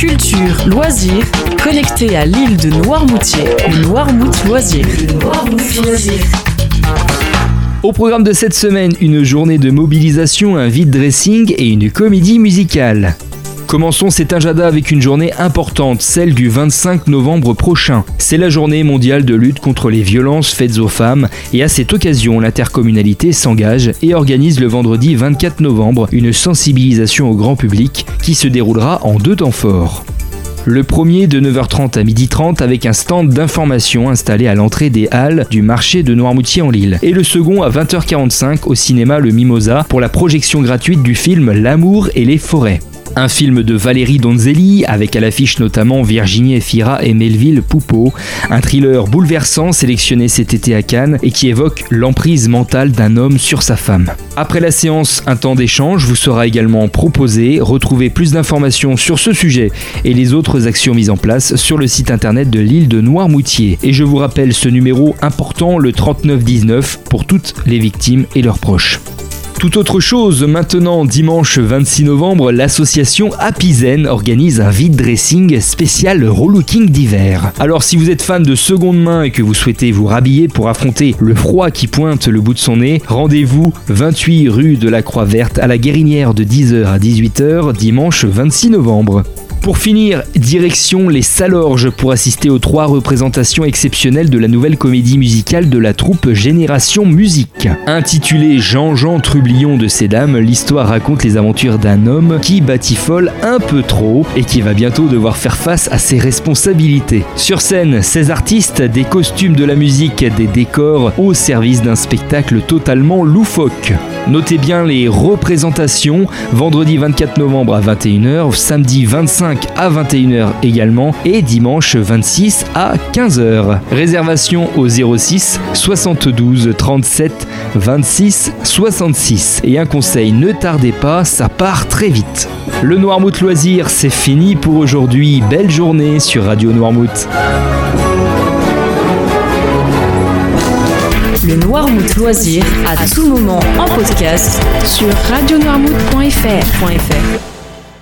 culture, loisirs, connecté à l'île de Noirmoutier, le Noirmout Loisir. Au programme de cette semaine, une journée de mobilisation, un vide dressing et une comédie musicale. Commençons cet agenda avec une journée importante, celle du 25 novembre prochain. C'est la journée mondiale de lutte contre les violences faites aux femmes et à cette occasion, l'intercommunalité s'engage et organise le vendredi 24 novembre une sensibilisation au grand public qui se déroulera en deux temps forts. Le premier de 9h30 à 12h30 avec un stand d'information installé à l'entrée des halles du marché de Noirmoutier en Lille. Et le second à 20h45 au cinéma Le Mimosa pour la projection gratuite du film L'amour et les forêts. Un film de Valérie Donzelli, avec à l'affiche notamment Virginie Efira et Melville Poupeau. Un thriller bouleversant sélectionné cet été à Cannes et qui évoque l'emprise mentale d'un homme sur sa femme. Après la séance, un temps d'échange vous sera également proposé. Retrouvez plus d'informations sur ce sujet et les autres actions mises en place sur le site internet de l'île de Noirmoutier. Et je vous rappelle ce numéro important, le 3919, pour toutes les victimes et leurs proches. Tout autre chose, maintenant, dimanche 26 novembre, l'association Happy organise un vide dressing spécial relooking d'hiver. Alors si vous êtes fan de seconde main et que vous souhaitez vous rhabiller pour affronter le froid qui pointe le bout de son nez, rendez-vous 28 rue de la Croix Verte à la Guérinière de 10h à 18h dimanche 26 novembre. Pour finir, direction les Salorges pour assister aux trois représentations exceptionnelles de la nouvelle comédie musicale de la troupe Génération Musique. Intitulée Jean-Jean Trublion de ces dames, l'histoire raconte les aventures d'un homme qui batifole un peu trop et qui va bientôt devoir faire face à ses responsabilités. Sur scène, ces artistes, des costumes de la musique, des décors au service d'un spectacle totalement loufoque. Notez bien les représentations, vendredi 24 novembre à 21h, samedi 25 à 21h également et dimanche 26 à 15h. Réservation au 06 72 37 26 66. Et un conseil, ne tardez pas, ça part très vite. Le Noirmouth Loisir, c'est fini pour aujourd'hui. Belle journée sur Radio Noirmouth. Le Noirmouth Loisir à tout moment en podcast sur radionoirmouth.fr.